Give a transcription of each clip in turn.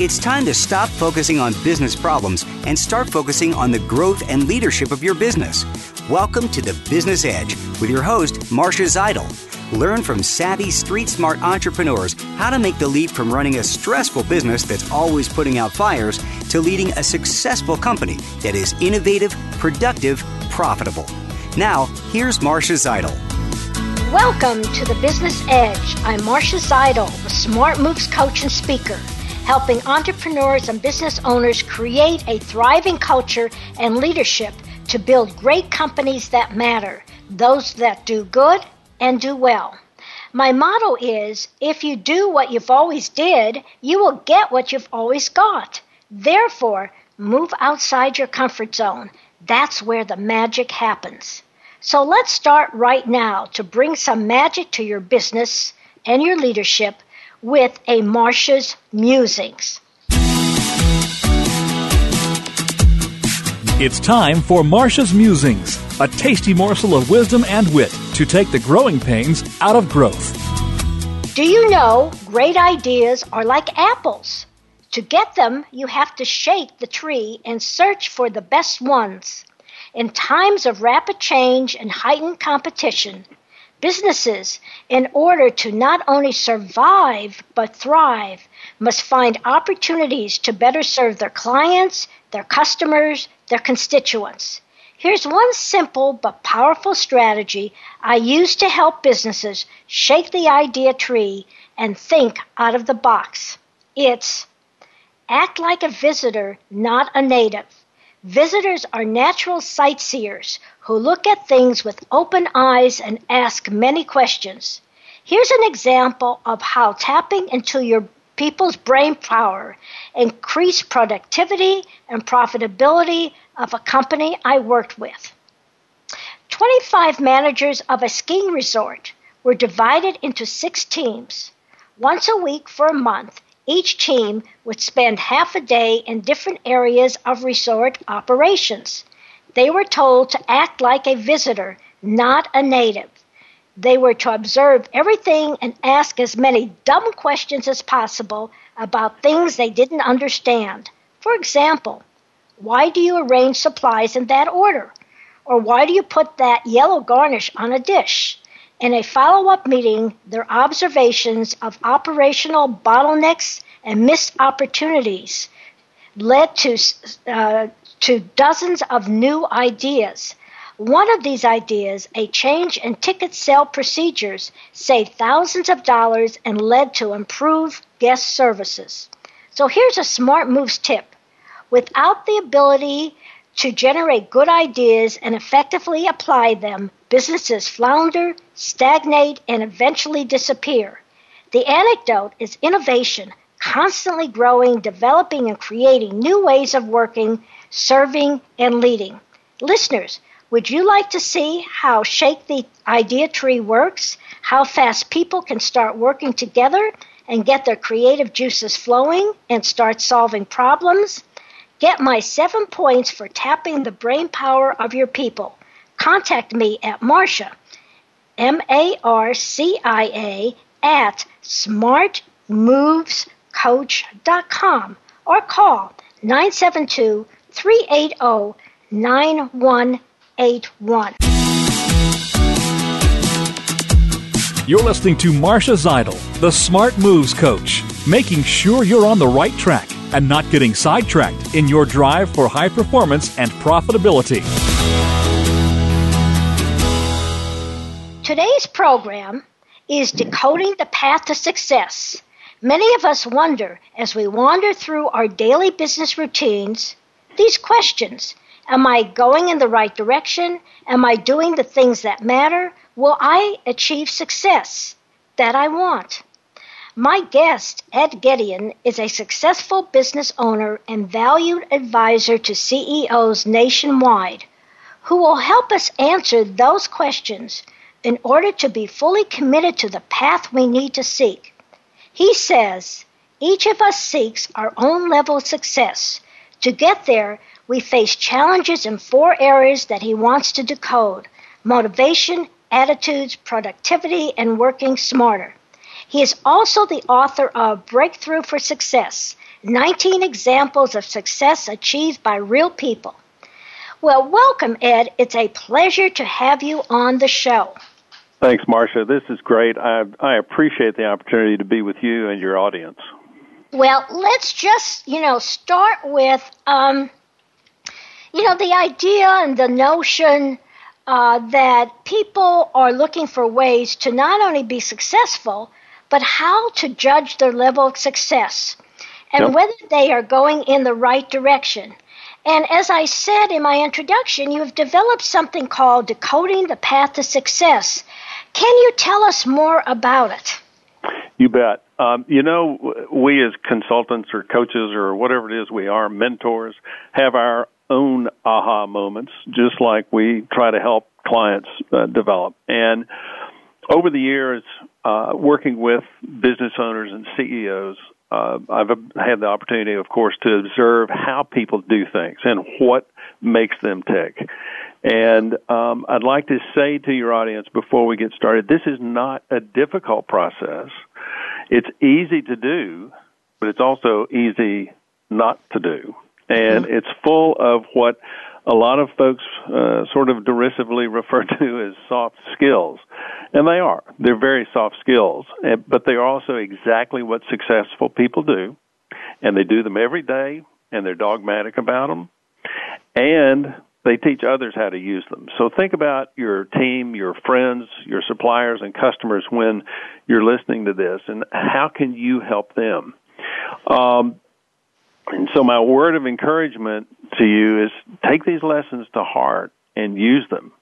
It's time to stop focusing on business problems and start focusing on the growth and leadership of your business. Welcome to the Business Edge with your host, Marcia Zidle. Learn from savvy, street smart entrepreneurs how to make the leap from running a stressful business that's always putting out fires to leading a successful company that is innovative, productive, profitable. Now, here's Marcia Zidle. Welcome to the Business Edge. I'm Marcia Zidle, the Smart Moves coach and speaker helping entrepreneurs and business owners create a thriving culture and leadership to build great companies that matter, those that do good and do well. My motto is if you do what you've always did, you will get what you've always got. Therefore, move outside your comfort zone. That's where the magic happens. So let's start right now to bring some magic to your business and your leadership with a Marcia's Musings. It's time for Marcia's Musings, a tasty morsel of wisdom and wit to take the growing pains out of growth. Do you know great ideas are like apples? To get them, you have to shake the tree and search for the best ones. In times of rapid change and heightened competition, Businesses, in order to not only survive but thrive, must find opportunities to better serve their clients, their customers, their constituents. Here's one simple but powerful strategy I use to help businesses shake the idea tree and think out of the box. It's act like a visitor, not a native. Visitors are natural sightseers who look at things with open eyes and ask many questions. Here's an example of how tapping into your people's brain power increased productivity and profitability of a company I worked with. 25 managers of a skiing resort were divided into six teams. Once a week for a month, each team would spend half a day in different areas of resort operations. They were told to act like a visitor, not a native. They were to observe everything and ask as many dumb questions as possible about things they didn't understand. For example, why do you arrange supplies in that order? Or why do you put that yellow garnish on a dish? In a follow up meeting, their observations of operational bottlenecks and missed opportunities led to uh, to dozens of new ideas. One of these ideas, a change in ticket sale procedures, saved thousands of dollars and led to improved guest services. So here's a smart moves tip. Without the ability to generate good ideas and effectively apply them, businesses flounder, stagnate, and eventually disappear. The anecdote is innovation, constantly growing, developing, and creating new ways of working serving, and leading. Listeners, would you like to see how Shake the Idea Tree works? How fast people can start working together and get their creative juices flowing and start solving problems? Get my seven points for tapping the brain power of your people. Contact me at Marcia, M A R C I A, at smartmovescoach.com or call 972 380 9181. You're listening to Marcia Zidle, the Smart Moves Coach, making sure you're on the right track and not getting sidetracked in your drive for high performance and profitability. Today's program is Decoding the Path to Success. Many of us wonder as we wander through our daily business routines these questions Am I going in the right direction? Am I doing the things that matter? Will I achieve success that I want? My guest, Ed Gideon, is a successful business owner and valued advisor to CEOs nationwide who will help us answer those questions in order to be fully committed to the path we need to seek. He says each of us seeks our own level of success. To get there, we face challenges in four areas that he wants to decode motivation, attitudes, productivity, and working smarter. He is also the author of Breakthrough for Success 19 Examples of Success Achieved by Real People. Well, welcome, Ed. It's a pleasure to have you on the show. Thanks, Marcia. This is great. I, I appreciate the opportunity to be with you and your audience. Well, let's just, you know, start with, um, you know, the idea and the notion uh, that people are looking for ways to not only be successful, but how to judge their level of success and yep. whether they are going in the right direction. And as I said in my introduction, you have developed something called Decoding the Path to Success. Can you tell us more about it? You bet. Um, you know, we as consultants or coaches or whatever it is we are, mentors, have our own aha moments, just like we try to help clients uh, develop. And over the years, uh, working with business owners and CEOs, uh, I've had the opportunity, of course, to observe how people do things and what makes them tick. And um, I'd like to say to your audience before we get started, this is not a difficult process. It's easy to do, but it's also easy not to do. And mm-hmm. it's full of what a lot of folks uh, sort of derisively refer to as soft skills. And they are. They're very soft skills. But they are also exactly what successful people do. And they do them every day, and they're dogmatic about them. And they teach others how to use them. So think about your team, your friends, your suppliers, and customers when you're listening to this, and how can you help them? Um, and so my word of encouragement to you is take these lessons to heart and use them.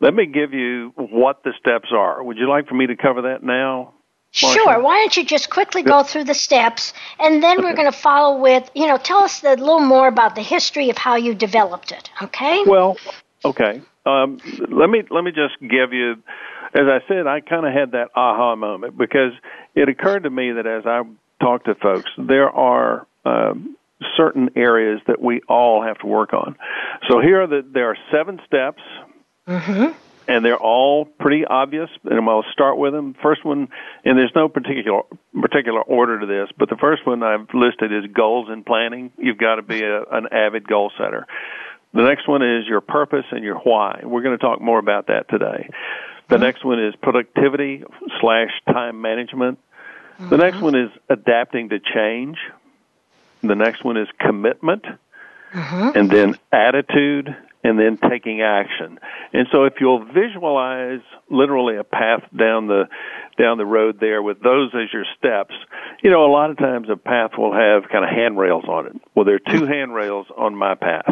Let me give you what the steps are. Would you like for me to cover that now? Marcia? Sure. Why don't you just quickly go through the steps, and then we're going to follow with, you know, tell us a little more about the history of how you developed it. Okay. Well, okay. Um, let me let me just give you, as I said, I kind of had that aha moment because it occurred to me that as I talk to folks, there are um, certain areas that we all have to work on. So here are the there are seven steps. Mm-hmm. And they're all pretty obvious, and I'll start with them. First one, and there's no particular particular order to this, but the first one I've listed is goals and planning. You've got to be a, an avid goal setter. The next one is your purpose and your why. We're going to talk more about that today. The mm-hmm. next one is productivity slash time management. Mm-hmm. The next one is adapting to change. The next one is commitment, mm-hmm. and then attitude, and then taking action. And so if you'll visualize literally a path down the down the road there with those as your steps, you know, a lot of times a path will have kind of handrails on it. Well, there are two handrails on my path.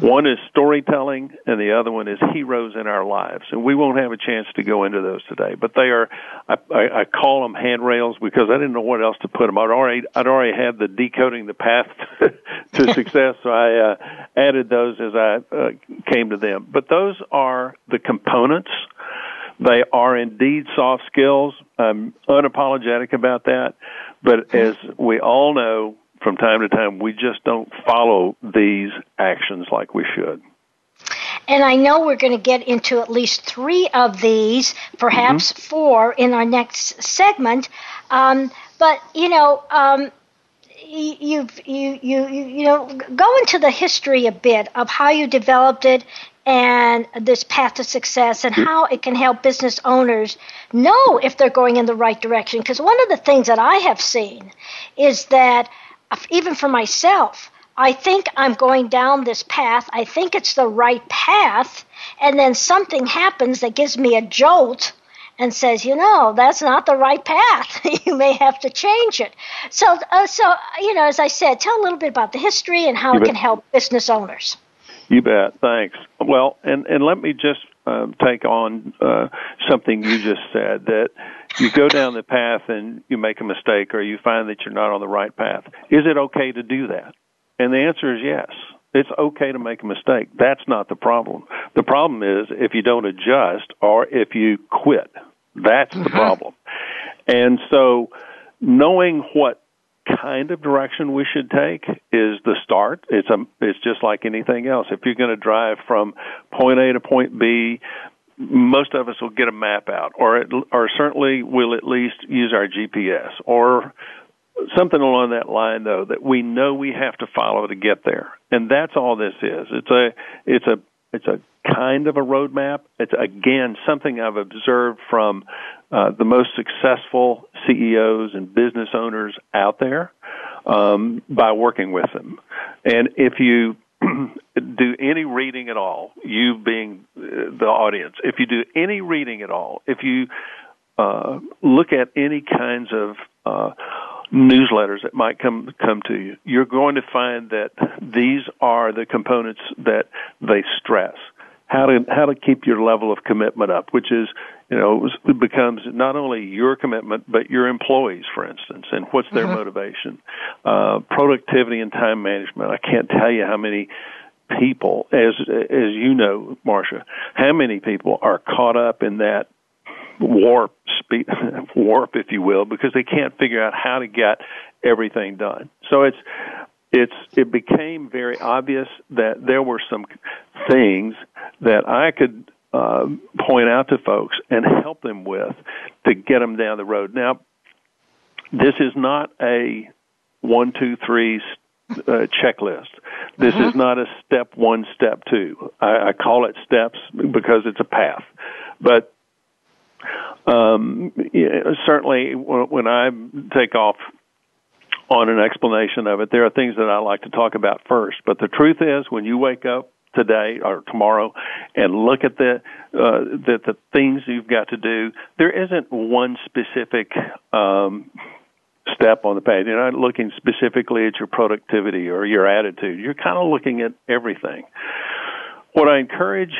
One is storytelling, and the other one is heroes in our lives. And we won't have a chance to go into those today, but they are. I, I, I call them handrails because I didn't know what else to put them. I'd already I'd already had the decoding the path to success, so I uh, added those as I uh, came to them. But those are the components. They are indeed soft skills. I'm unapologetic about that. But as we all know, from time to time, we just don't follow these actions like we should. And I know we're going to get into at least three of these, perhaps mm-hmm. four, in our next segment. Um, but you know, um, you you you you know go into the history a bit of how you developed it and this path to success and how it can help business owners know if they're going in the right direction because one of the things that I have seen is that even for myself I think I'm going down this path I think it's the right path and then something happens that gives me a jolt and says, you know, that's not the right path. you may have to change it. So, uh, so you know, as I said, tell a little bit about the history and how it can help business owners. You bet. Thanks. Well, and and let me just uh, take on uh, something you just said that you go down the path and you make a mistake or you find that you're not on the right path. Is it okay to do that? And the answer is yes. It's okay to make a mistake. That's not the problem. The problem is if you don't adjust or if you quit. That's the mm-hmm. problem. And so knowing what kind of direction we should take is the start. It's a it's just like anything else. If you're going to drive from point A to point B, most of us will get a map out, or it, or certainly we'll at least use our GPS or something along that line though that we know we have to follow to get there. And that's all this is. It's a it's a it's a kind of a roadmap. It's again something I've observed from uh, the most successful CEOs and business owners out there um, by working with them. And if you do any reading at all, you being uh, the audience, if you do any reading at all, if you uh, look at any kinds of uh, newsletters that might come come to you, you're going to find that these are the components that they stress. How to how to keep your level of commitment up, which is you know it becomes not only your commitment but your employees, for instance, and what's their mm-hmm. motivation, uh, productivity and time management. I can't tell you how many people, as as you know, Marcia, how many people are caught up in that warp speed, warp, if you will, because they can't figure out how to get everything done. So it's it's it became very obvious that there were some things that I could uh, point out to folks and help them with to get them down the road. Now, this is not a one, two, three uh, checklist. This uh-huh. is not a step one, step two. I, I call it steps because it's a path. But um, yeah, certainly, when I take off on an explanation of it, there are things that I like to talk about first. But the truth is, when you wake up today or tomorrow and look at the uh, the, the things you've got to do, there isn't one specific. Um, step on the page. You're not looking specifically at your productivity or your attitude. You're kind of looking at everything. What I encourage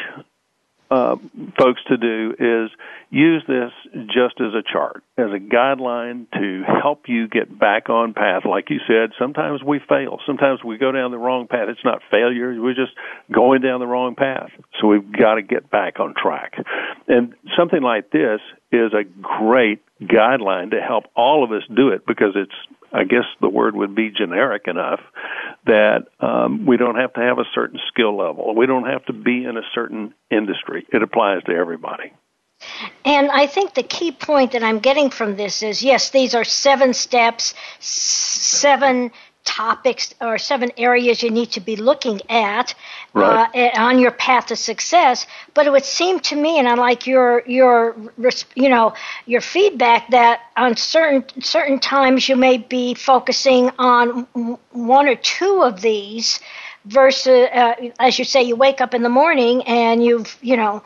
uh, folks to do is use this just as a chart, as a guideline to help you get back on path. Like you said, sometimes we fail. Sometimes we go down the wrong path. It's not failure. We're just going down the wrong path. So we've got to get back on track. And something like this is a great guideline to help all of us do it because it's I guess the word would be generic enough that um, we don't have to have a certain skill level. We don't have to be in a certain industry. It applies to everybody. And I think the key point that I'm getting from this is yes, these are seven steps, seven topics or seven areas you need to be looking at right. uh, on your path to success. But it would seem to me, and I like your your you know your feedback that on certain certain times you may be focusing on one or two of these versus uh, as you say you wake up in the morning and you've you know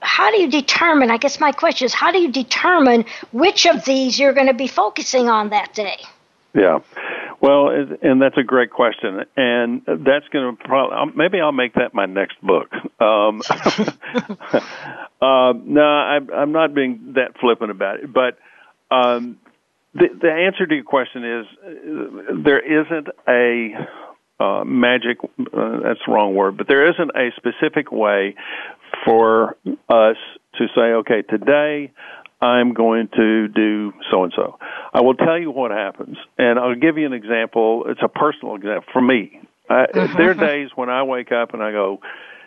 how do you determine i guess my question is how do you determine which of these you're going to be focusing on that day yeah well, and that's a great question, and that's going to probably maybe I'll make that my next book. Um, uh, no, I'm, I'm not being that flippant about it, but um, the, the answer to your question is uh, there isn't a uh, magic. Uh, that's the wrong word, but there isn't a specific way for us to say, okay, today I'm going to do so and so. I will tell you what happens, and I'll give you an example. It's a personal example for me. I, uh-huh. There are days when I wake up and I go,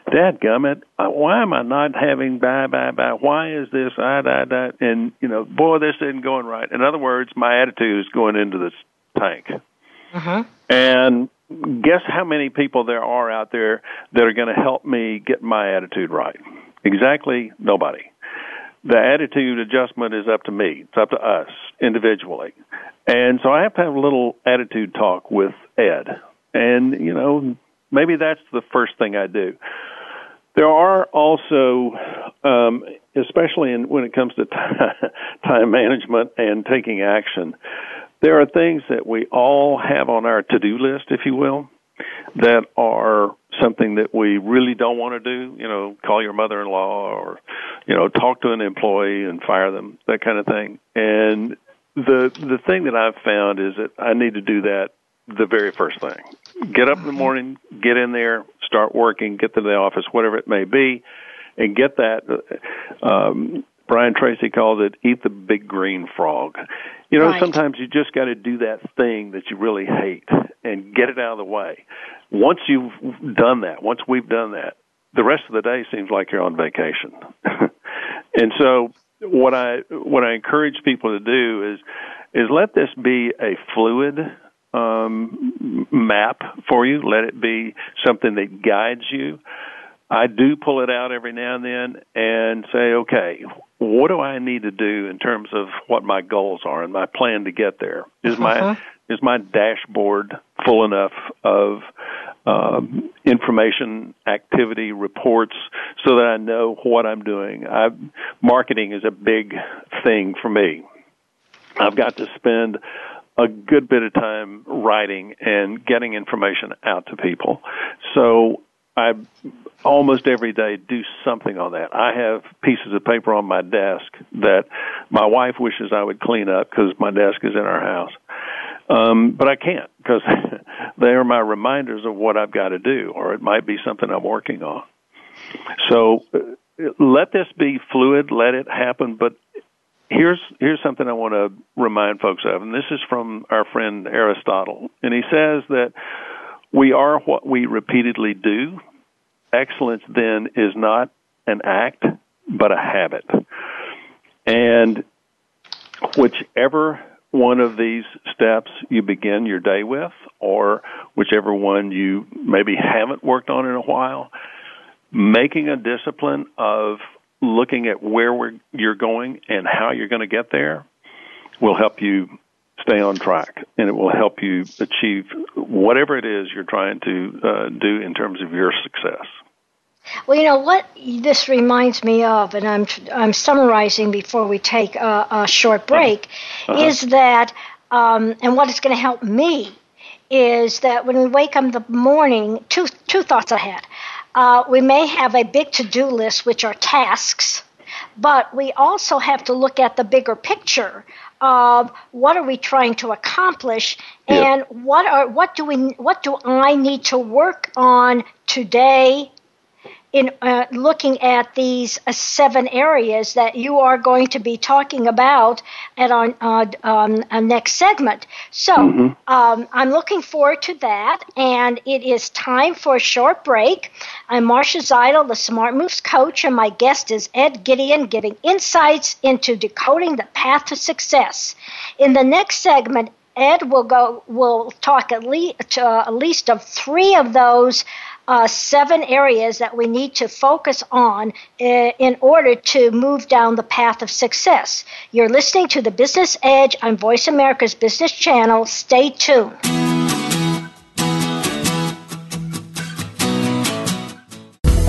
Dad gummit, uh, why am I not having bye bye bye? Why is this I da da? And you know, boy, this isn't going right. In other words, my attitude is going into this tank. Uh-huh. And guess how many people there are out there that are going to help me get my attitude right? Exactly nobody the attitude adjustment is up to me. It's up to us individually. And so I have to have a little attitude talk with Ed. And, you know, maybe that's the first thing I do. There are also, um, especially in, when it comes to time management and taking action, there are things that we all have on our to do list, if you will. That are something that we really don't want to do, you know, call your mother-in-law or, you know, talk to an employee and fire them, that kind of thing. And the the thing that I've found is that I need to do that the very first thing. Get up in the morning, get in there, start working, get to the office, whatever it may be, and get that. Um, Brian Tracy calls it "eat the big green frog." You know, Right. sometimes you just got to do that thing that you really hate and get it out of the way. Once you've done that, once we've done that, the rest of the day seems like you're on vacation. and so, what I what I encourage people to do is is let this be a fluid um, map for you. Let it be something that guides you. I do pull it out every now and then and say, okay, what do I need to do in terms of what my goals are and my plan to get there? Is my is my dashboard full enough of um, information, activity reports, so that I know what I'm doing? I, marketing is a big thing for me. I've got to spend a good bit of time writing and getting information out to people. So I almost every day do something on that. I have pieces of paper on my desk that my wife wishes I would clean up because my desk is in our house. Um, but I can't because they are my reminders of what I've got to do, or it might be something I'm working on. So uh, let this be fluid, let it happen, but here's here's something I want to remind folks of, and this is from our friend Aristotle, and he says that we are what we repeatedly do. Excellence then is not an act, but a habit, and whichever one of these steps you begin your day with, or whichever one you maybe haven't worked on in a while, making a discipline of looking at where you're going and how you're going to get there will help you stay on track and it will help you achieve whatever it is you're trying to uh, do in terms of your success. Well, you know what this reminds me of, and I'm I'm summarizing before we take a, a short break, is that um, and what is going to help me is that when we wake up in the morning, two two thoughts I had. Uh, we may have a big to-do list, which are tasks, but we also have to look at the bigger picture of what are we trying to accomplish Yeah. and what are what do we what do I need to work on today in uh, looking at these uh, seven areas that you are going to be talking about at our uh, um, uh, next segment. So um, I'm looking forward to that, and it is time for a short break. I'm Marcia Zidle, the Smart Moves coach, and my guest is Ed Gideon, giving insights into decoding the path to success. In the next segment, Ed will go will talk at least uh, at least of three of those uh, seven areas that we need to focus on uh, in order to move down the path of success. You're listening to the Business Edge on Voice America's Business Channel. Stay tuned.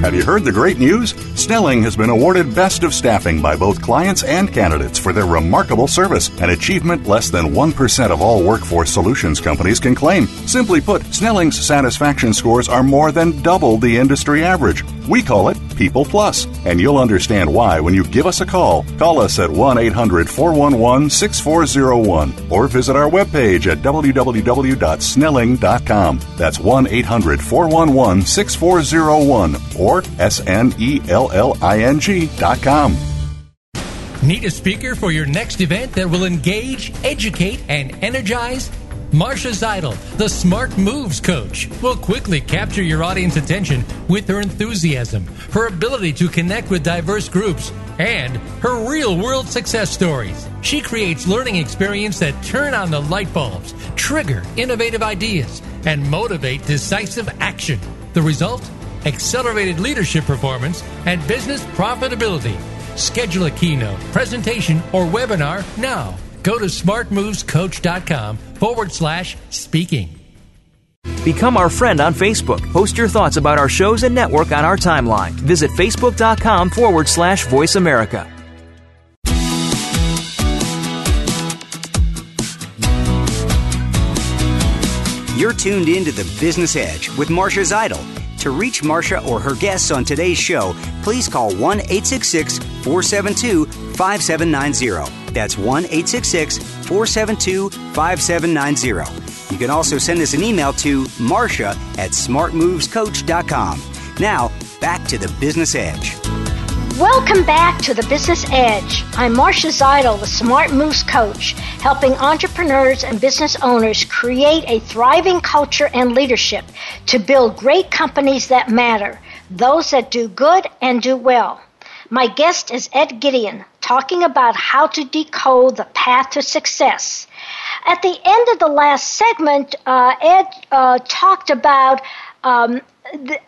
Have you heard the great news? Snelling has been awarded Best of Staffing by both clients and candidates for their remarkable service, an achievement less than 1% of all workforce solutions companies can claim. Simply put, Snelling's satisfaction scores are more than double the industry average. We call it People Plus, and you'll understand why when you give us a call. Call us at 1 800 411 6401 or visit our webpage at www.snelling.com. That's 1 800 411 6401 or S N L L I N G.com. Need a speaker for your next event that will engage, educate, and energize? Marcia Zidle, the Smart Moves coach, will quickly capture your audience attention with her enthusiasm, her ability to connect with diverse groups, and her real world success stories. She creates learning experiences that turn on the light bulbs, trigger innovative ideas, and motivate decisive action. The result? Accelerated leadership performance and business profitability. Schedule a keynote, presentation, or webinar now. Go to smartmovescoach.com forward slash speaking. Become our friend on Facebook. Post your thoughts about our shows and network on our timeline. Visit facebook.com forward slash voice America. You're tuned in to the Business Edge with Marcia Zidle. To reach Marcia or her guests on today's show, please call 1 866 472 5790. That's 1 866 472 5790. You can also send us an email to marcia at smartmovescoach.com. Now, back to the Business Edge. Welcome back to the Business Edge. I'm Marcia Zidle, the Smart Moves Coach, helping entrepreneurs and business owners create a thriving culture and leadership to build great companies that matter, those that do good and do well. My guest is Ed Gideon, talking about how to decode the path to success. At the end of the last segment, uh, Ed uh, talked about um,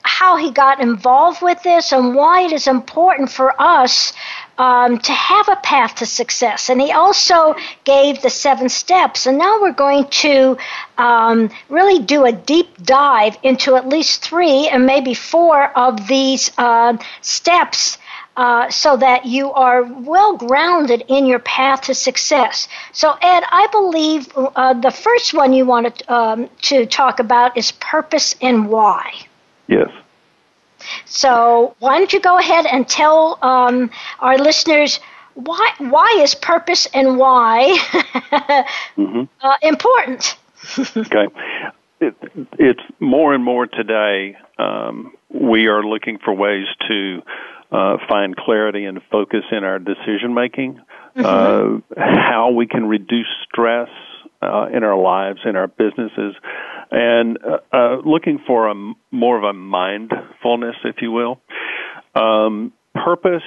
how he got involved with this and why it is important for us um, to have a path to success. And he also gave the seven steps. And now we're going to um, really do a deep dive into at least three and maybe four of these uh, steps. Uh, so that you are well grounded in your path to success. So, Ed, I believe uh, the first one you wanted um, to talk about is purpose and why. Yes. So why don't you go ahead and tell um, our listeners why why is purpose and why mm-hmm. uh, important? okay, it, it's more and more today. Um, we are looking for ways to uh, find clarity and focus in our decision making. Mm-hmm. Uh, how we can reduce stress uh, in our lives, in our businesses, and uh, uh, looking for a more of a mindfulness, if you will. Um, purpose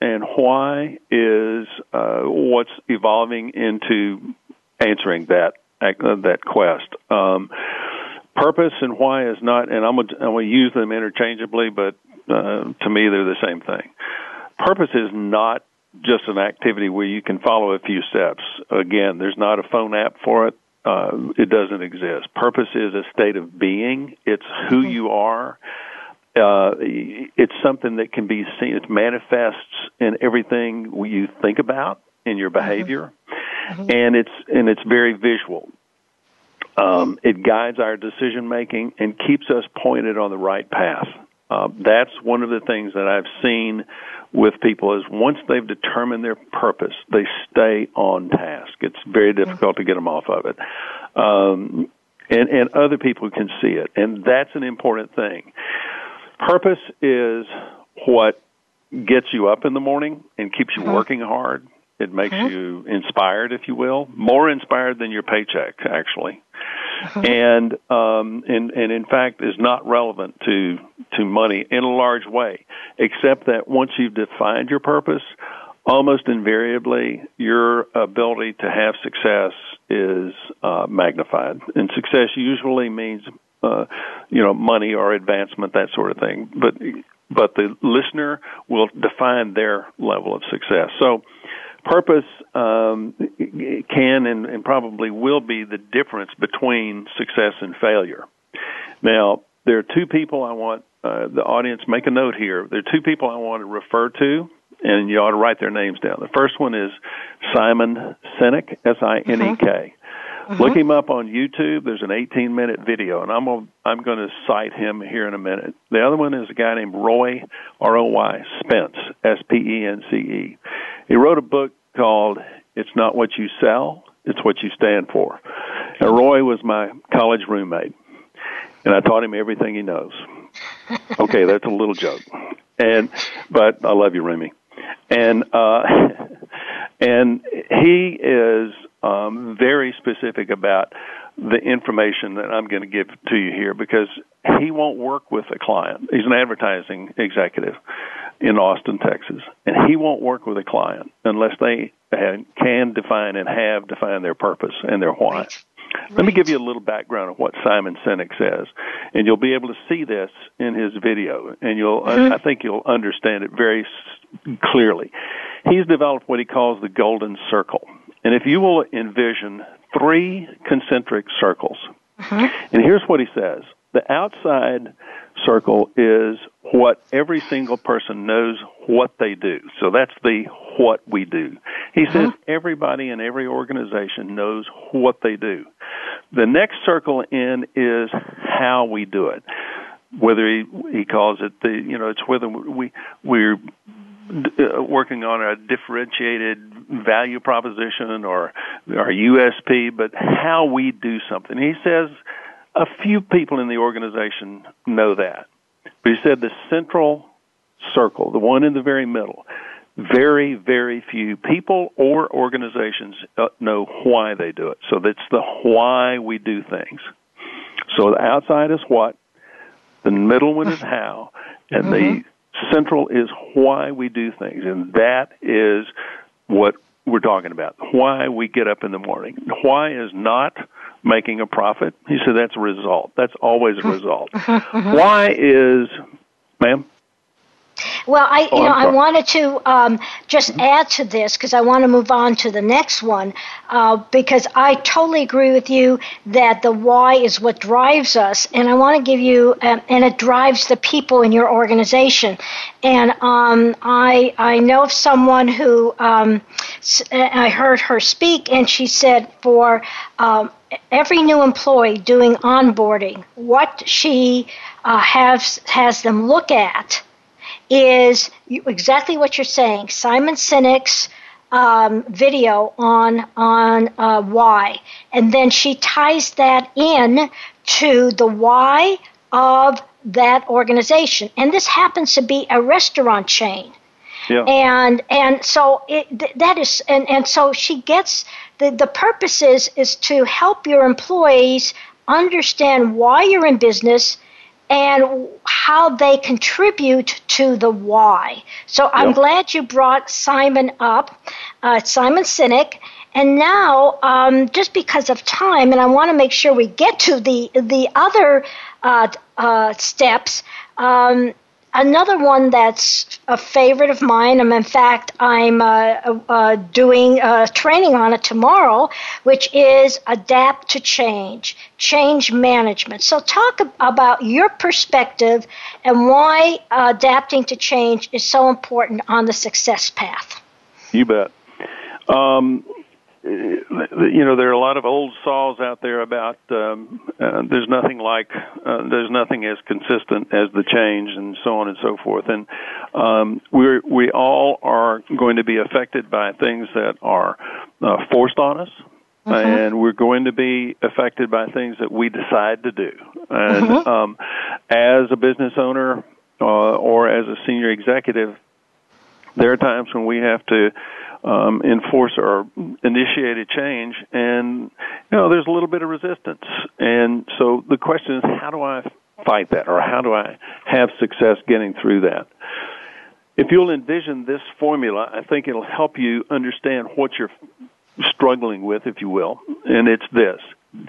and why is uh, what's evolving into answering that uh, that quest. Um, purpose and why is not, and I'm gonna, use them interchangeably, but uh, to me they're the same thing. Purpose is not just an activity where you can follow a few steps. Again, there's not a phone app for it. Uh, it doesn't exist. Purpose is a state of being. It's who mm-hmm. you are. Uh, it's something that can be seen. It manifests in everything you think about in your mm-hmm. behavior, mm-hmm. and it's and it's very visual. Um, it guides our decision making and keeps us pointed on the right path. Uh, that's one of the things that I've seen with people is once they've determined their purpose, they stay on task. It's very difficult to get them off of it. Um, and, and other people can see it. And that's an important thing. Purpose is what gets you up in the morning and keeps you mm-hmm. working hard. It makes mm-hmm. you inspired, if you will, more inspired than your paycheck, actually. And um, and and in fact is not relevant to to money in a large way, except that once you've defined your purpose, almost invariably your ability to have success is uh, magnified, and success usually means uh, you know money or advancement that sort of thing, but but the listener will define their level of success. So purpose um, can and, and, probably will be the difference between success and failure. Now, there are two people I want uh, the audience make a note here. There are two people I want to refer to, and you ought to write their names down. The first one is Simon Sinek, S I N E K. Mm-hmm. Look him up on YouTube. There's an 18 minute video, and I'm gonna, I'm going to cite him here in a minute. The other one is a guy named Roy R O Y Spence S P E N C E. He wrote a book called "It's Not What You Sell, It's What You Stand For." And Roy was my college roommate, and I taught him everything he knows. Okay, that's a little joke, and but I love you, Remy. And uh, and he is um, very specific about the information that I'm going to give to you here because he won't work with a client. He's an advertising executive in Austin, Texas, and he won't work with a client unless they can define and have defined their purpose and their why. Right. Let me give you a little background of what Simon Sinek says, and you'll be able to see this in his video, and you'll mm-hmm. I think you'll understand it very clearly. He's developed what he calls the golden circle, and if you will envision three concentric circles, Uh-huh. And here's what he says the outside circle is what every single person knows what they do. So that's the what we do. He uh-huh. says everybody in every organization knows what they do. The next circle in is how we do it. Whether he he calls it the you know it's whether we we're working on a differentiated value proposition or our USP, but how we do something. He says a few people in the organization know that. But he said the central circle, the one in the very middle, very, very few people or organizations uh, know why they do it. So that's the why we do things. So the outside is what, the middle one is how, and mm-hmm. the central is why we do things. And that is what we're talking about. Why we get up in the morning. Why is not making a profit. He said that's a result. That's always a result. Why is, ma'am? Well, I oh, you know I wanted to um, just mm-hmm. add to this because I want to move on to the next one uh, because I totally agree with you that the why is what drives us, and I want to give you um, and it drives the people in your organization. And um, I I know of someone who um, I heard her speak, and she said for um, every new employee doing onboarding, what she uh, has has them look at is exactly what you're saying. Simon Sinek's um, video on on uh, why, and then she ties that in to the why of that organization. And this happens to be a restaurant chain. Yeah. And and so it, that is and, and so she gets the, the purpose is is to help your employees understand why you're in business and how they contribute to the why. So I'm glad you brought Simon up, uh, Simon Sinek. And now, um, just because of time, and I want to make sure we get to the the other uh, uh, steps. Um, another one that's a favorite of mine, and in fact, I'm uh, uh, doing a training on it tomorrow, which is adapt to change, change management. So, talk about your perspective and why adapting to change is so important on the success path. You bet. Um, you know there are a lot of old saws out there about um, uh, there's nothing like uh, there's nothing as consistent as the change and so on and so forth and um, we we all are going to be affected by things that are uh, forced on us mm-hmm. and we're going to be affected by things that we decide to do and mm-hmm. um, as a business owner uh, or as a senior executive there are times when we have to um, enforce or initiate a change, and you know there's a little bit of resistance. And so the question is, how do I fight that, or how do I have success getting through that? If you'll envision this formula, I think it'll help you understand what you're struggling with, if you will, and it's this: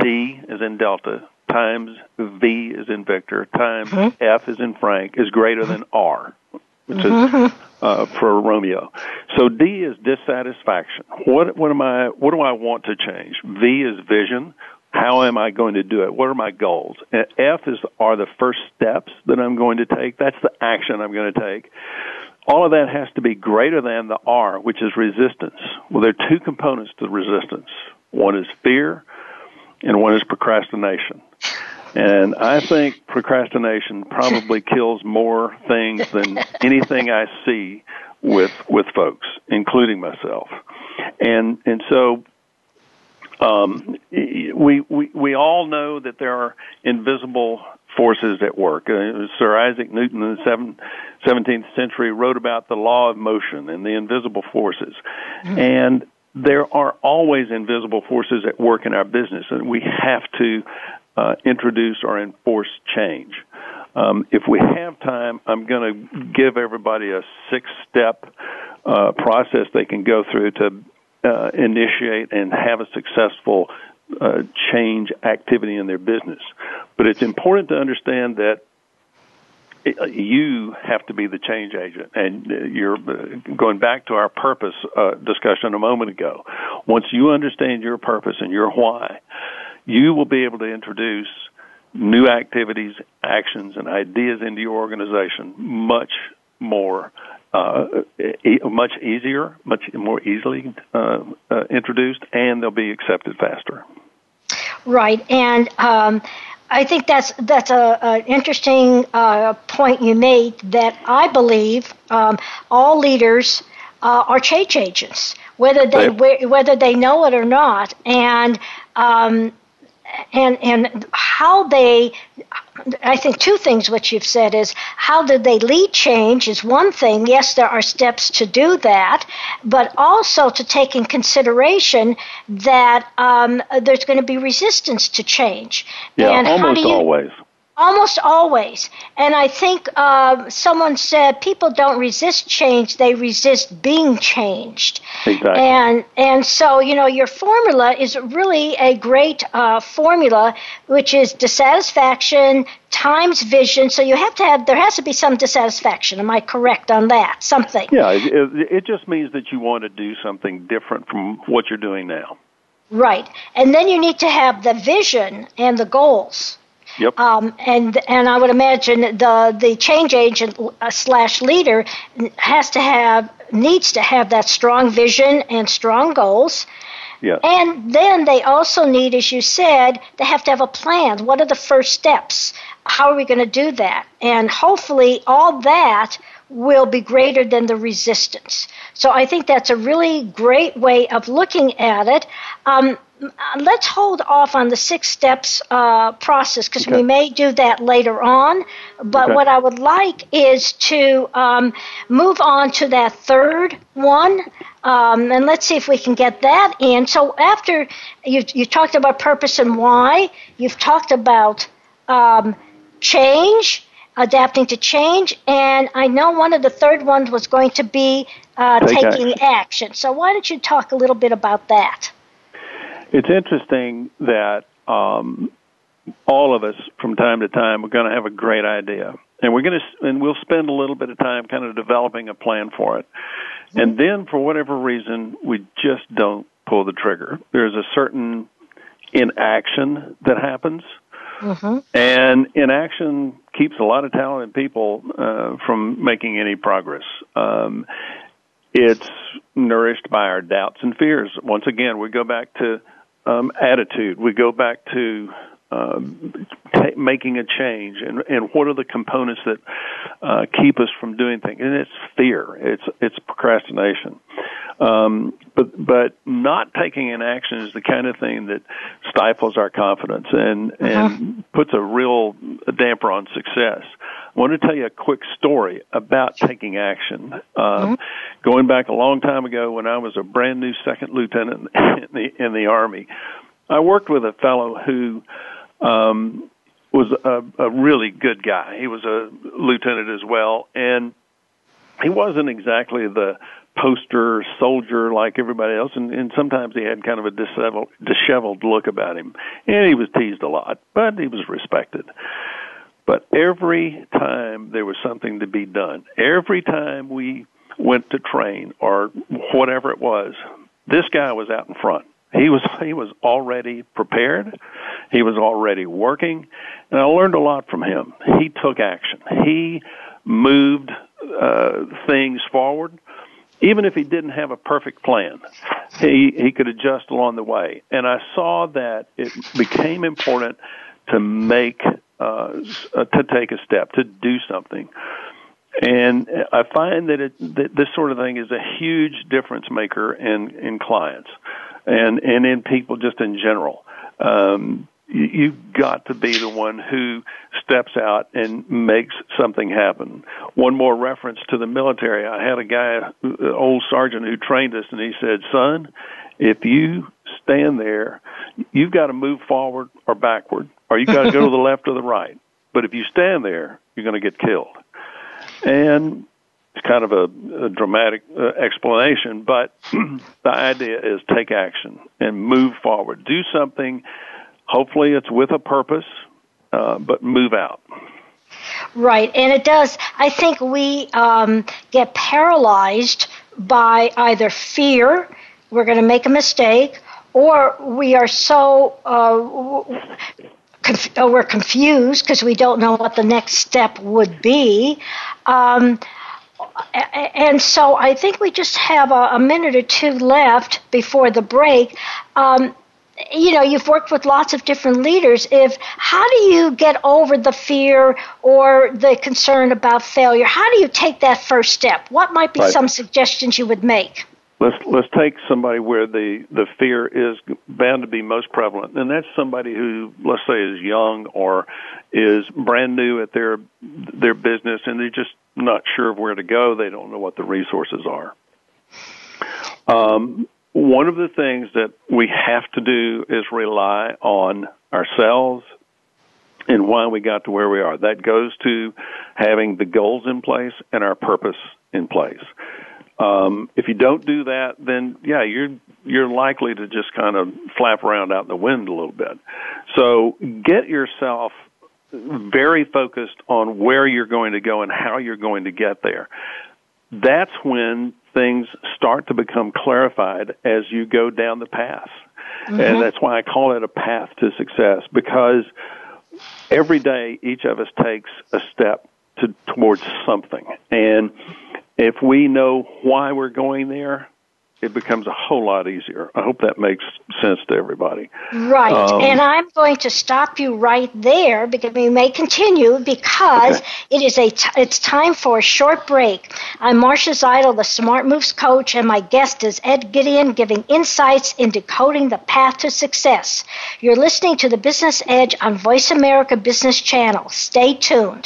D is in Delta. Times V is in Victor times mm-hmm. F is in Frank is greater than R which is uh, for Romeo. So D is dissatisfaction. What what am I? What do I want to change? V is vision. How am I going to do it? What are my goals? And F is are the first steps that I'm going to take. That's the action I'm going to take. All of that has to be greater than the R, which is resistance. Well, there are two components to resistance. One is fear, and one is procrastination. And I think procrastination probably kills more things than anything I see with with folks, including myself. And and so um, we we we all know that there are invisible forces at work. Uh, Sir Isaac Newton in the 17th century wrote about the law of motion and the invisible forces. Mm-hmm. And there are always invisible forces at work in our business, and we have to uh, introduce or enforce change. Um, if we have time, I'm going to give everybody a six step uh, process they can go through to uh, initiate and have a successful uh, change activity in their business. But it's important to understand that uh, you have to be the change agent. And uh, you're going back to our purpose discussion a moment ago. Once you understand your purpose and your why, you will be able to introduce new activities, actions, and ideas into your organization much more, uh, e- much easier, much more easily uh, uh, introduced, and they'll be accepted faster. Right, and um, I think that's that's a, a interesting uh, point you made. That I believe um, all leaders uh, are change agents, whether they whether they know it or not, and um, and and how they I think two things what you've said is how did they lead change is one thing. Yes, there are steps to do that, but also to take in consideration that um, there's going to be resistance to change. Yeah, and almost you, always. Almost always. And I think uh, someone said people don't resist change, they resist being changed. Exactly. And, and so, you know, your formula is really a great uh, formula, which is dissatisfaction times vision. So you have to have, there has to be some dissatisfaction. Am I correct on that? Something. Yeah, it, it just means that you want to do something different from what you're doing now. Right. And then you need to have the vision and the goals. Yep. Um, and and I would imagine the the change agent uh, slash leader has to have needs to have that strong vision and strong goals. Yeah. And then they also need, as you said, they have to have a plan. What are the first steps? How are we going to do that? And hopefully, all that will be greater than the resistance. So I think that's a really great way of looking at it. Um, let's hold off on the six steps uh, process because Okay. we may do that later on. But Okay. what I would like is to um, move on to that third one. Um, and let's see if we can get that in. So after you, you talked about purpose and why, you've talked about um, change, adapting to change, and I know one of the third ones was going to be uh, taking action. So why don't you talk a little bit about that? It's interesting that um, all of us, from time to time, are going to have a great idea, and we're going to, and we'll spend a little bit of time kind of developing a plan for it, and then for whatever reason, we just don't pull the trigger. There's a certain inaction that happens, and inaction keeps a lot of talented people uh, from making any progress. Um, it's nourished by our doubts and fears. Once again, we go back to um, attitude. We go back to um, ta making a change, and, and what are the components that uh, keep us from doing things? And it's fear. It's it's procrastination. Um, but but not taking an action is the kind of thing that stifles our confidence and and puts a real damper on success. I want to tell you a quick story about taking action. Um, Going back a long time ago, when I was a brand new second lieutenant in the in the army, I worked with a fellow who um, was a, a really good guy. He was a lieutenant as well, and he wasn't exactly the poster soldier like everybody else, and, and sometimes he had kind of a disheveled, disheveled look about him, and he was teased a lot, but he was respected. But every time there was something to be done, every time we went to train or whatever it was, this guy was out in front. He was he was already prepared. He was already working, and I learned a lot from him. He took action. He moved uh, things forward, even if he didn't have a perfect plan. He he could adjust along the way, and I saw that it became important to make uh, to take a step to do something. And I find that, it, that this sort of thing is a huge difference maker in, in clients and, and in people just in general. Um, you, you've got to be the one who steps out and makes something happen. One more reference to the military. I had a guy, an old sergeant who trained us, and he said, son, if you stand there, you've got to move forward or backward, or you've got to go to the left or the right. But if you stand there, you're going to get killed. And it's kind of a, a dramatic uh, explanation, but the idea is take action and move forward. Do something. Hopefully, it's with a purpose, uh, but move out. Right, and it does. I think we um, get paralyzed by either fear, we're going to make a mistake, or we are so uh, conf- we're confused because we don't know what the next step would be. Um, and so I think we just have a, a, minute or two left before the break. Um, you know, you've worked with lots of different leaders. If how do you get over the fear or the concern about failure? How do you take that first step? What might be right. some suggestions you would make? Let's let's take somebody where the the fear is bound to be most prevalent, and that's somebody who, let's say, is young or is brand new at their their business, and they're just not sure of where to go. They don't know what the resources are. Um, one of the things that we have to do is rely on ourselves and why we got to where we are. That goes to having the goals in place and our purpose in place. Um, if you don't do that, then yeah, you're you're likely to just kind of flap around out in the wind a little bit. So get yourself very focused on where you're going to go and how you're going to get there. That's when things start to become clarified as you go down the path. Mm-hmm. And that's why I call it a path to success because every day each of us takes a step to, towards something. And if we know why we're going there, it becomes a whole lot easier. I hope that makes sense to everybody. Right. Um, and I'm going to stop you right there because we may continue because okay. it is a t- it's time for a short break. I'm Marcia Zidle, the Smart Moves coach, and my guest is Ed Gideon giving insights in decoding the path to success. You're listening to the Business Edge on Voice America Business Channel. Stay tuned.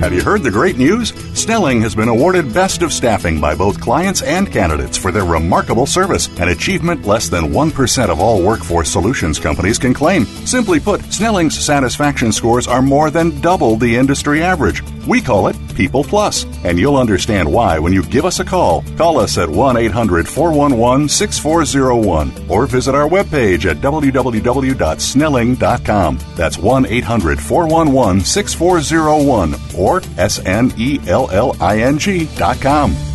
Have you heard the great news? Snelling has been awarded Best of Staffing by both clients and candidates for their remarkable service, an achievement less than 1% of all workforce solutions companies can claim. Simply put, Snelling's satisfaction scores are more than double the industry average. We call it People Plus, and you'll understand why when you give us a call. Call us at 1 800 411 6401 or visit our webpage at www.snelling.com. That's 1 800 411 6401 or or S-N-E-L-L-I-N-G dot com.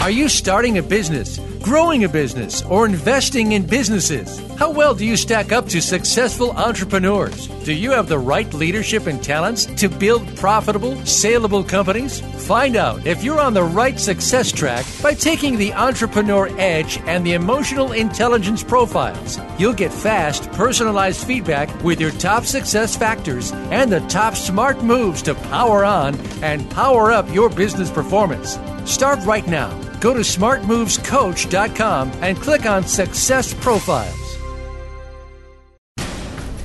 Are you starting a business, growing a business, or investing in businesses? How well do you stack up to successful entrepreneurs? Do you have the right leadership and talents to build profitable, saleable companies? Find out if you're on the right success track by taking the Entrepreneur Edge and the Emotional Intelligence Profiles. You'll get fast, personalized feedback with your top success factors and the top smart moves to power on and power up your business performance. Start right now. Go to smartmovescoach.com and click on Success Profiles.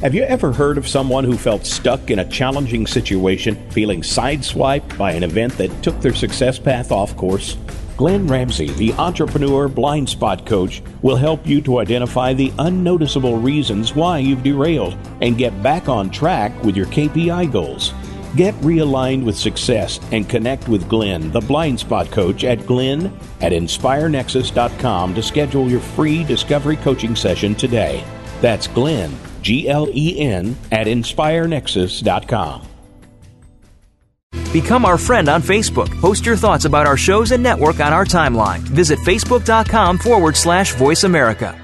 Have you ever heard of someone who felt stuck in a challenging situation, feeling sideswiped by an event that took their success path off course? Glenn Ramsey, the entrepreneur blind spot coach, will help you to identify the unnoticeable reasons why you've derailed and get back on track with your KPI goals. Get realigned with success and connect with Glenn, the blind spot coach, at glenn at inspirenexus.com to schedule your free discovery coaching session today. That's Glenn, G L E N, at inspirenexus.com. Become our friend on Facebook. Post your thoughts about our shows and network on our timeline. Visit facebook.com forward slash voice America.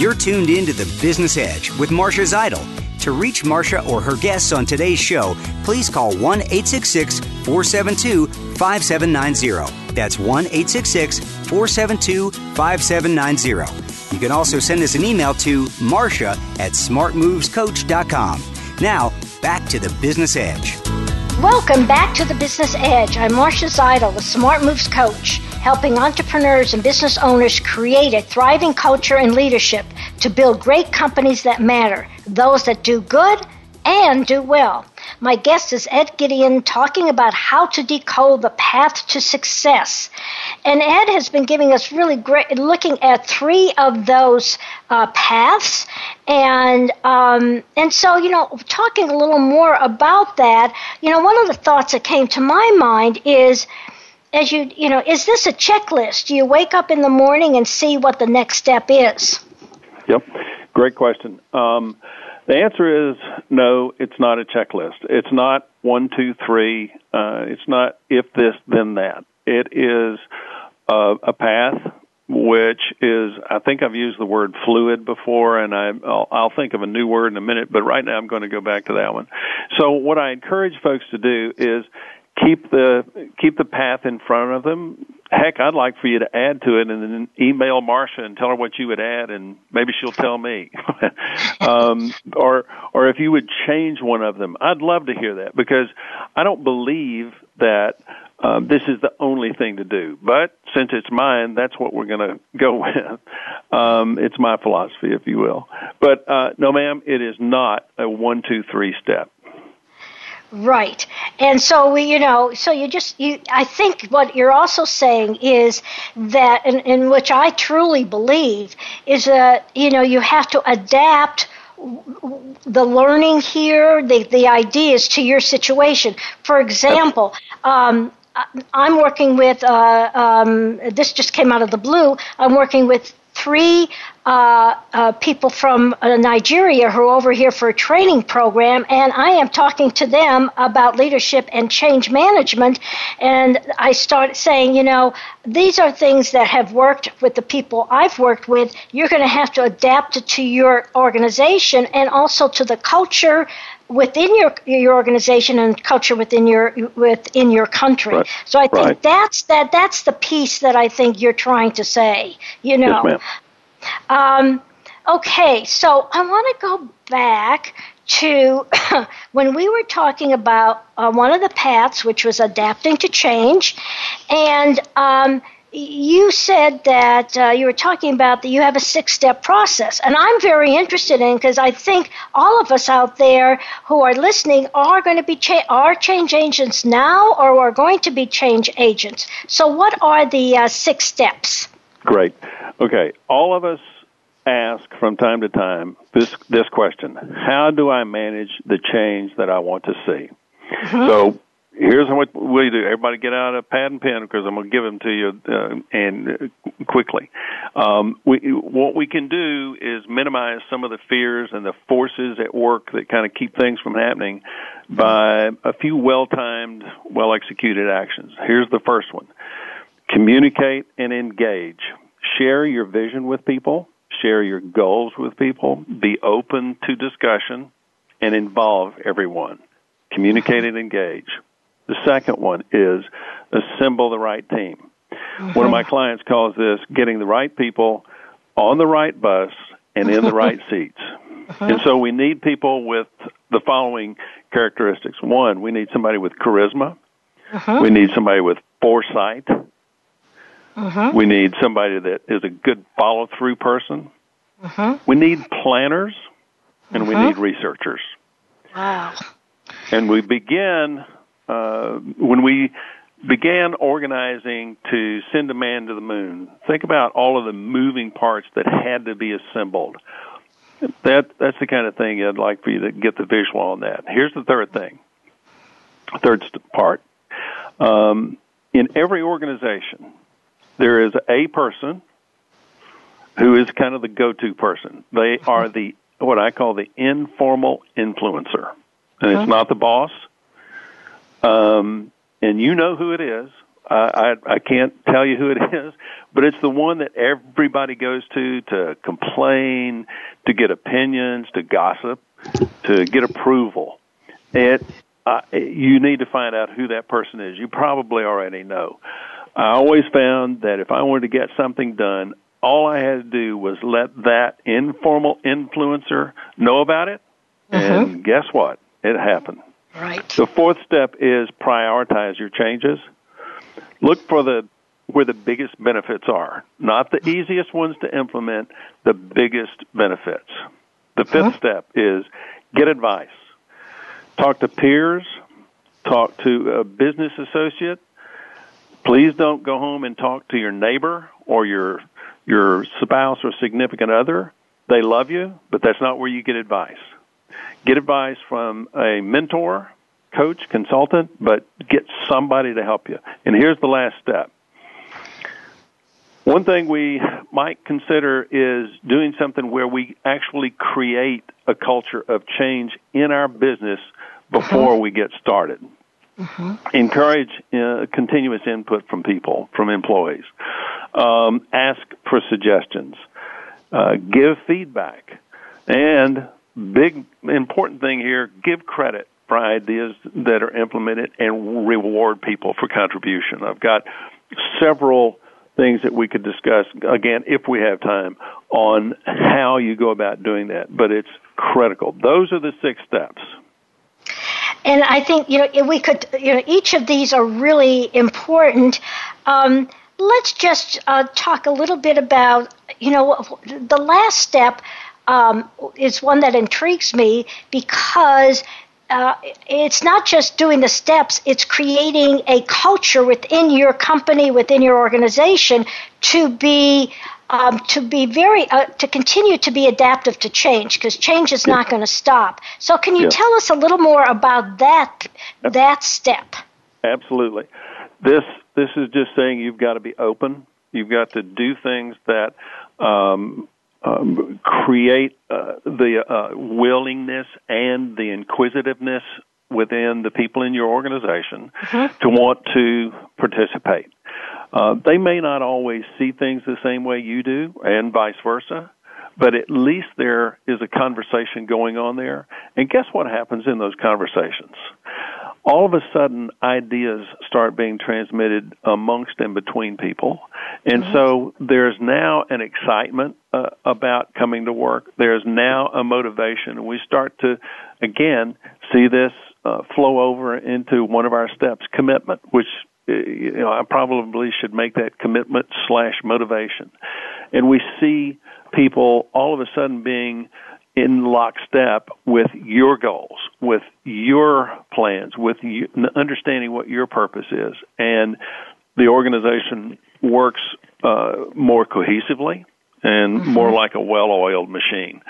You're tuned in to the Business Edge with Marcia Zidle. To reach Marcia or her guests on today's show, please call 1 866 472 5790. That's 1 866 472 5790. You can also send us an email to marcia at smartmovescoach.com. Now, back to the Business Edge. Welcome back to the Business Edge. I'm Marcia Zidle, the Smart Moves Coach helping entrepreneurs and business owners create a thriving culture and leadership to build great companies that matter, those that do good and do well. My guest is Ed Gideon talking about how to decode the path to success. And Ed has been giving us really great, looking at three of those uh, paths. And um, and so you know, talking a little more about that, you know, one of the thoughts that came to my mind is as you you know is this a checklist? Do you wake up in the morning and see what the next step is? Yep. Great question. Um, the answer is no it's not a checklist. It's not one two three uh, it's not if this then that. It is a path which is I think I've used the word fluid before, and I, I'll, I'll think of a new word in a minute. But right now, I'm going to go back to that one. So what I encourage folks to do is keep the keep the path in front of them. Heck, I'd like for you to add to it and then email Marcia and tell her what you would add, and maybe she'll tell me. um, or or if you would change one of them, I'd love to hear that because I don't believe that um, this is the only thing to do. But since it's mine, that's what we're going to go with. Um, it's my philosophy, if you will. But uh, no, ma'am, it is not a one, two, three step. Right. And so we, you know, so you just, you, I think what you're also saying is that, in, in which I truly believe, is that, you know, you have to adapt the learning here, the, the ideas to your situation. For example, um, I'm working with, uh, um, this just came out of the blue, I'm working with three uh, uh, people from uh, Nigeria who are over here for a training program, and I am talking to them about leadership and change management. And I start saying, you know, these are things that have worked with the people I've worked with. You're going to have to adapt it to your organization and also to the culture within your your organization and culture within your within your country. Right. So I think right. that's that that's the piece that I think you're trying to say. You know. Yes, um, okay, so I want to go back to when we were talking about uh, one of the paths, which was adapting to change, and um, you said that uh, you were talking about that you have a six step process. And i'm very interested in because i think all of us out there who are listening are going to be cha- are change agents now or are going to be change agents. So what are the uh, six steps great okay all of us ask from time to time this this question how do i manage the change that i want to see mm-hmm. so here's what we do. Everybody get out a pad and pen because I'm going to give them to you uh, and uh, quickly. Um, we, what we can do is minimize some of the fears and the forces at work that kind of keep things from happening by a few well-timed, well-executed actions. Here's the first one. Communicate and engage. Share your vision with people. Share your goals with people. Be open to discussion and involve everyone. Communicate and engage. The second one is assemble the right team. Mm-hmm. One of my clients calls this getting the right people on the right bus and in the right seats. Uh-huh. And so we need people with the following characteristics. One, we need somebody with charisma. Uh-huh. We need somebody with foresight. Uh-huh. We need somebody that is a good follow through person. Uh-huh. We need planners and we uh-huh. need researchers. Wow. And we begin uh, when we began organizing to send a man to the moon, think about all of the moving parts that had to be assembled. That that's the kind of thing I'd like for you to get the visual on that. Here's the third thing, third part. Um, in every organization, there is a person who is kind of the go-to person. They are the what I call the informal influencer, and it's not the boss um, and you know who it is. I, I I can't tell you who it is, but it's the one that everybody goes to to complain, to get opinions, to gossip, to get approval. It uh, you need to find out who that person is. You probably already know. I always found that if I wanted to get something done, all I had to do was let that informal influencer know about it, mm-hmm. and guess what? It happened. Right. The fourth step is prioritize your changes. Look for the where the biggest benefits are, not the easiest ones to implement, the biggest benefits. The 5th uh-huh. step is get advice. talk to peers, talk to a business associate. Please don't go home and talk to your neighbor or your your spouse or significant other. They love you, but that's not where you get advice. Get advice from a mentor, coach, consultant, but get somebody to help you. And here's the last step. One thing we might consider is doing something where we actually create a culture of change in our business before uh-huh. we get started. Mm-hmm. Encourage uh, continuous input from people, from employees. Um, ask for suggestions. Uh, give feedback. And big important thing here, give credit for ideas that are implemented and reward people for contribution. I've got several things that we could discuss again if we have time on how you go about doing that, but it's critical. Those are the six steps. And I think you know we could you know each of these are really important. Um, let's just uh, talk a little bit about you know the last step um, is one that intrigues me because uh, it's not just doing the steps, it's creating a culture within your company, within your organization to be. Um, to be very uh, to continue to be adaptive to change because change is not going to stop. So, can you tell us a little more about that that step? Absolutely. This this is just saying you've got to be open. You've got to do things that um, um, create uh, the uh, willingness and the inquisitiveness within the people in your organization mm-hmm. to want to participate. Uh, they may not always see things the same way you do, and vice versa, but at least there is a conversation going on there. And guess what happens in those conversations? all of a sudden ideas start being transmitted amongst and between people. And mm-hmm. so there's now an excitement uh, about coming to work. There's now a motivation. And We start to, again, see this uh, flow over into one of our steps, commitment, which you know, I probably should make that commitment slash motivation. And we see people all of a sudden being in lockstep with your goals, with your plans, with you, understanding what your purpose is, and the organization works uh, more cohesively and mm-hmm. more like a well-oiled machine.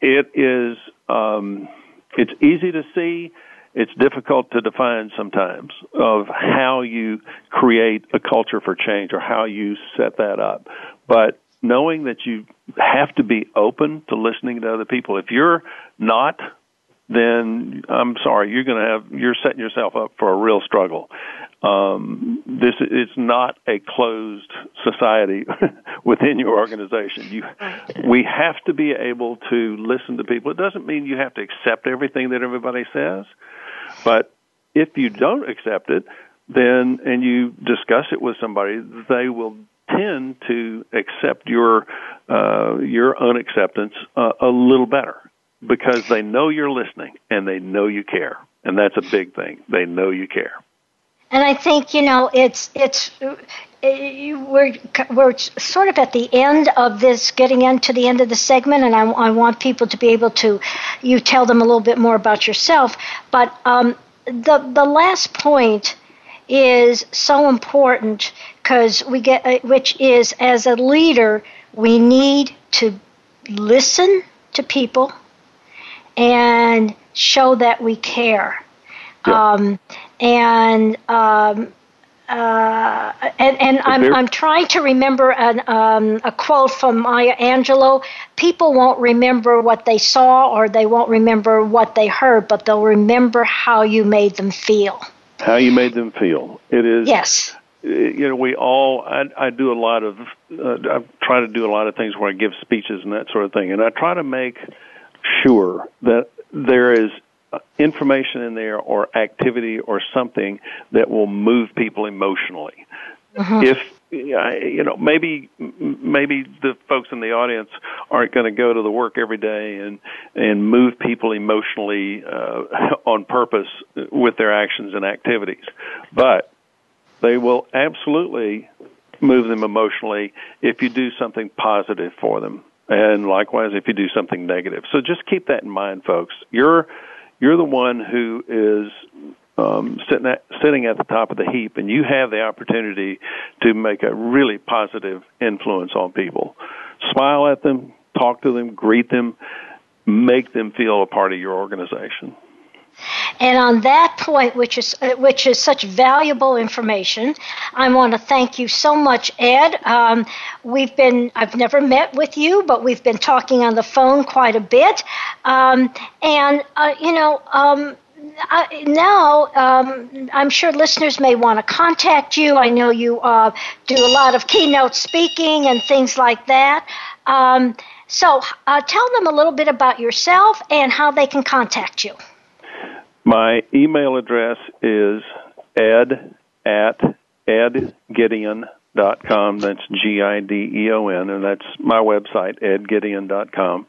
It is um, it's easy to see. It's difficult to define sometimes of how you create a culture for change or how you set that up. But knowing that you have to be open to listening to other people. If you're not, then I'm sorry, you're going to have you're setting yourself up for a real struggle. Um, this is not a closed society within your organization. You, we have to be able to listen to people. It doesn't mean you have to accept everything that everybody says, but if you don't accept it, then and you discuss it with somebody, they will tend to accept your uh, your unacceptance uh, a little better because they know you're listening and they know you care, and that's a big thing. They know you care. And I think you know it's it's we're we're sort of at the end of this, getting into the end of the segment, and I, I want people to be able to you tell them a little bit more about yourself. But um, the the last point is so important because we get uh, which is as a leader we need to listen to people and show that we care yeah. um, and um, uh, and, and I'm, I'm trying to remember an, um, a quote from Maya Angelou. People won't remember what they saw or they won't remember what they heard, but they'll remember how you made them feel. How you made them feel. It is. Yes you know, we all, I, I do a lot of, uh, I try to do a lot of things where I give speeches and that sort of thing. And I try to make sure that there is information in there or activity or something that will move people emotionally. Uh-huh. If you know, maybe maybe the folks in the audience aren't going to go to the work every day and and move people emotionally uh, on purpose with their actions and activities, but they will absolutely move them emotionally if you do something positive for them. And likewise, if you do something negative. So just keep that in mind, folks. Your you're the one who is um, sitting at, sitting at the top of the heap, and you have the opportunity to make a really positive influence on people. Smile at them, talk to them, greet them, make them feel a part of your organization. And on that point, which is uh, which is such valuable information, I want to thank you so much, Ed. Um, we've been I've never met with you, but we've been talking on the phone quite a bit, um, and uh, you know. Um, I, now, um, I'm sure listeners may want to contact you. I know you uh, do a lot of keynote speaking and things like that. Um, so, uh, tell them a little bit about yourself and how they can contact you. My email address is ed at edgideon.com. That's G I D E O N, and that's my website, edgideon.com.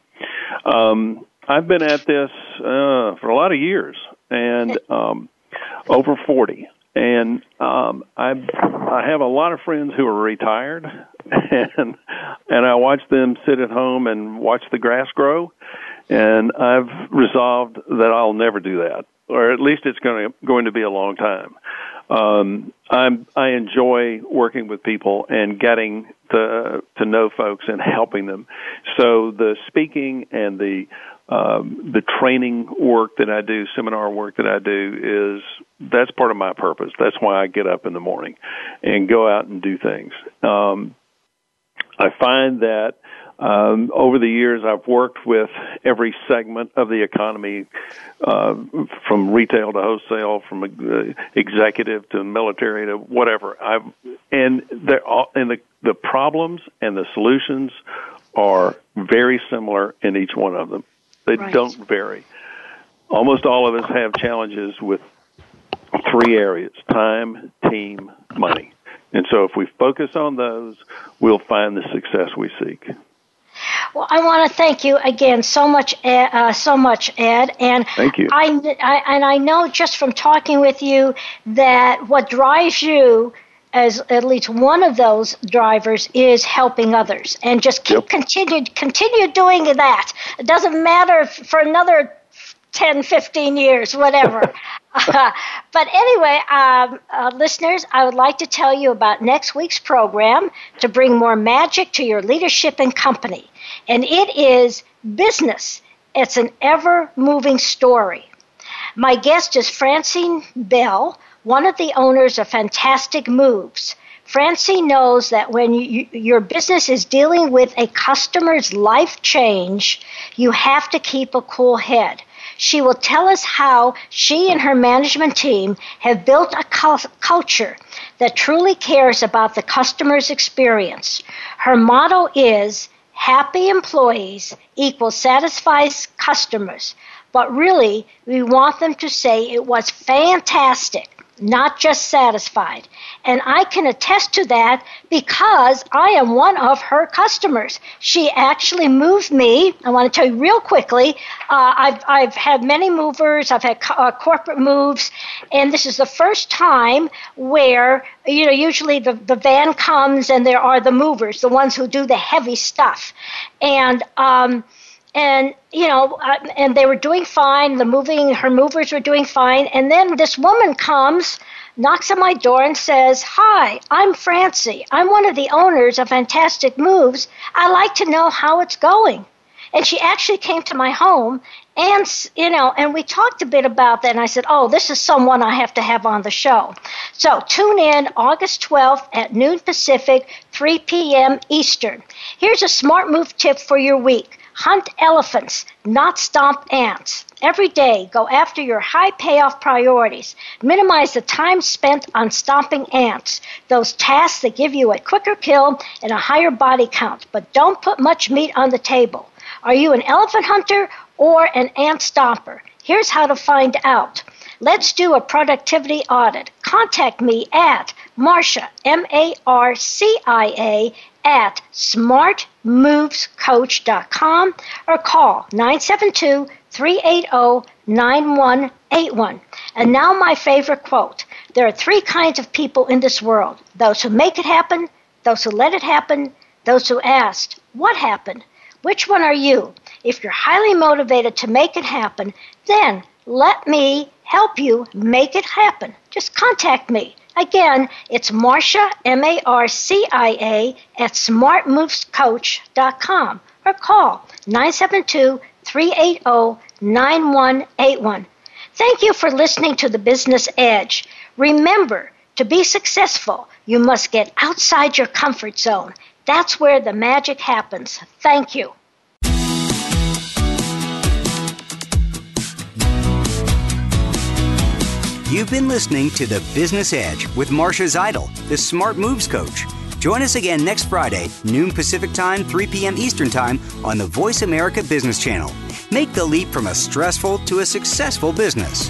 Um, I've been at this uh, for a lot of years, and um, over 40. And um, I I have a lot of friends who are retired, and and I watch them sit at home and watch the grass grow. And I've resolved that I'll never do that or at least it's going to going to be a long time. Um, I'm I enjoy working with people and getting to to know folks and helping them. So the speaking and the um, the training work that I do, seminar work that I do, is that's part of my purpose. That's why I get up in the morning and go out and do things. Um, I find that um, over the years, I've worked with every segment of the economy, uh, from retail to wholesale, from uh, executive to military to whatever. I've and they're all, and the the problems and the solutions are very similar in each one of them. They right. don't vary. Almost all of us have challenges with three areas: time, team, money. And so, if we focus on those, we'll find the success we seek. Well, I want to thank you again so much, uh, so much, Ed. And thank you. I, I, and I know just from talking with you that what drives you as at least one of those drivers is helping others and just keep yep. continue continue doing that it doesn't matter for another 10 15 years whatever uh, but anyway um, uh, listeners i would like to tell you about next week's program to bring more magic to your leadership and company and it is business. It's an ever moving story. My guest is Francine Bell, one of the owners of Fantastic Moves. Francine knows that when you, your business is dealing with a customer's life change, you have to keep a cool head. She will tell us how she and her management team have built a culture that truly cares about the customer's experience. Her motto is Happy employees equals satisfied customers, but really, we want them to say it was fantastic not just satisfied. And I can attest to that because I am one of her customers. She actually moved me. I want to tell you real quickly. Uh, I've, I've had many movers, I've had co- uh, corporate moves, and this is the first time where, you know, usually the, the van comes and there are the movers, the ones who do the heavy stuff. And, um, and you know, and they were doing fine. The moving, her movers were doing fine, and then this woman comes, knocks on my door, and says, "Hi, I'm Francie. I'm one of the owners of Fantastic Moves. I'd like to know how it's going." And she actually came to my home, and you know, and we talked a bit about that. And I said, "Oh, this is someone I have to have on the show." So tune in August 12th at noon Pacific, 3 p.m. Eastern. Here's a smart move tip for your week. Hunt elephants, not stomp ants. Every day, go after your high payoff priorities. Minimize the time spent on stomping ants, those tasks that give you a quicker kill and a higher body count. But don't put much meat on the table. Are you an elephant hunter or an ant stomper? Here's how to find out. Let's do a productivity audit. Contact me at Marcia, M A R C I A, at smartmovescoach.com or call 972 380 9181. And now, my favorite quote There are three kinds of people in this world those who make it happen, those who let it happen, those who asked, What happened? Which one are you? If you're highly motivated to make it happen, then let me help you make it happen. Just contact me. Again, it's Marcia, M A R C I A, at smartmovescoach.com or call 972 380 9181. Thank you for listening to The Business Edge. Remember, to be successful, you must get outside your comfort zone. That's where the magic happens. Thank you. You've been listening to The Business Edge with Marcia Zidle, the Smart Moves Coach. Join us again next Friday, noon Pacific Time, 3 p.m. Eastern Time on the Voice America Business Channel. Make the leap from a stressful to a successful business.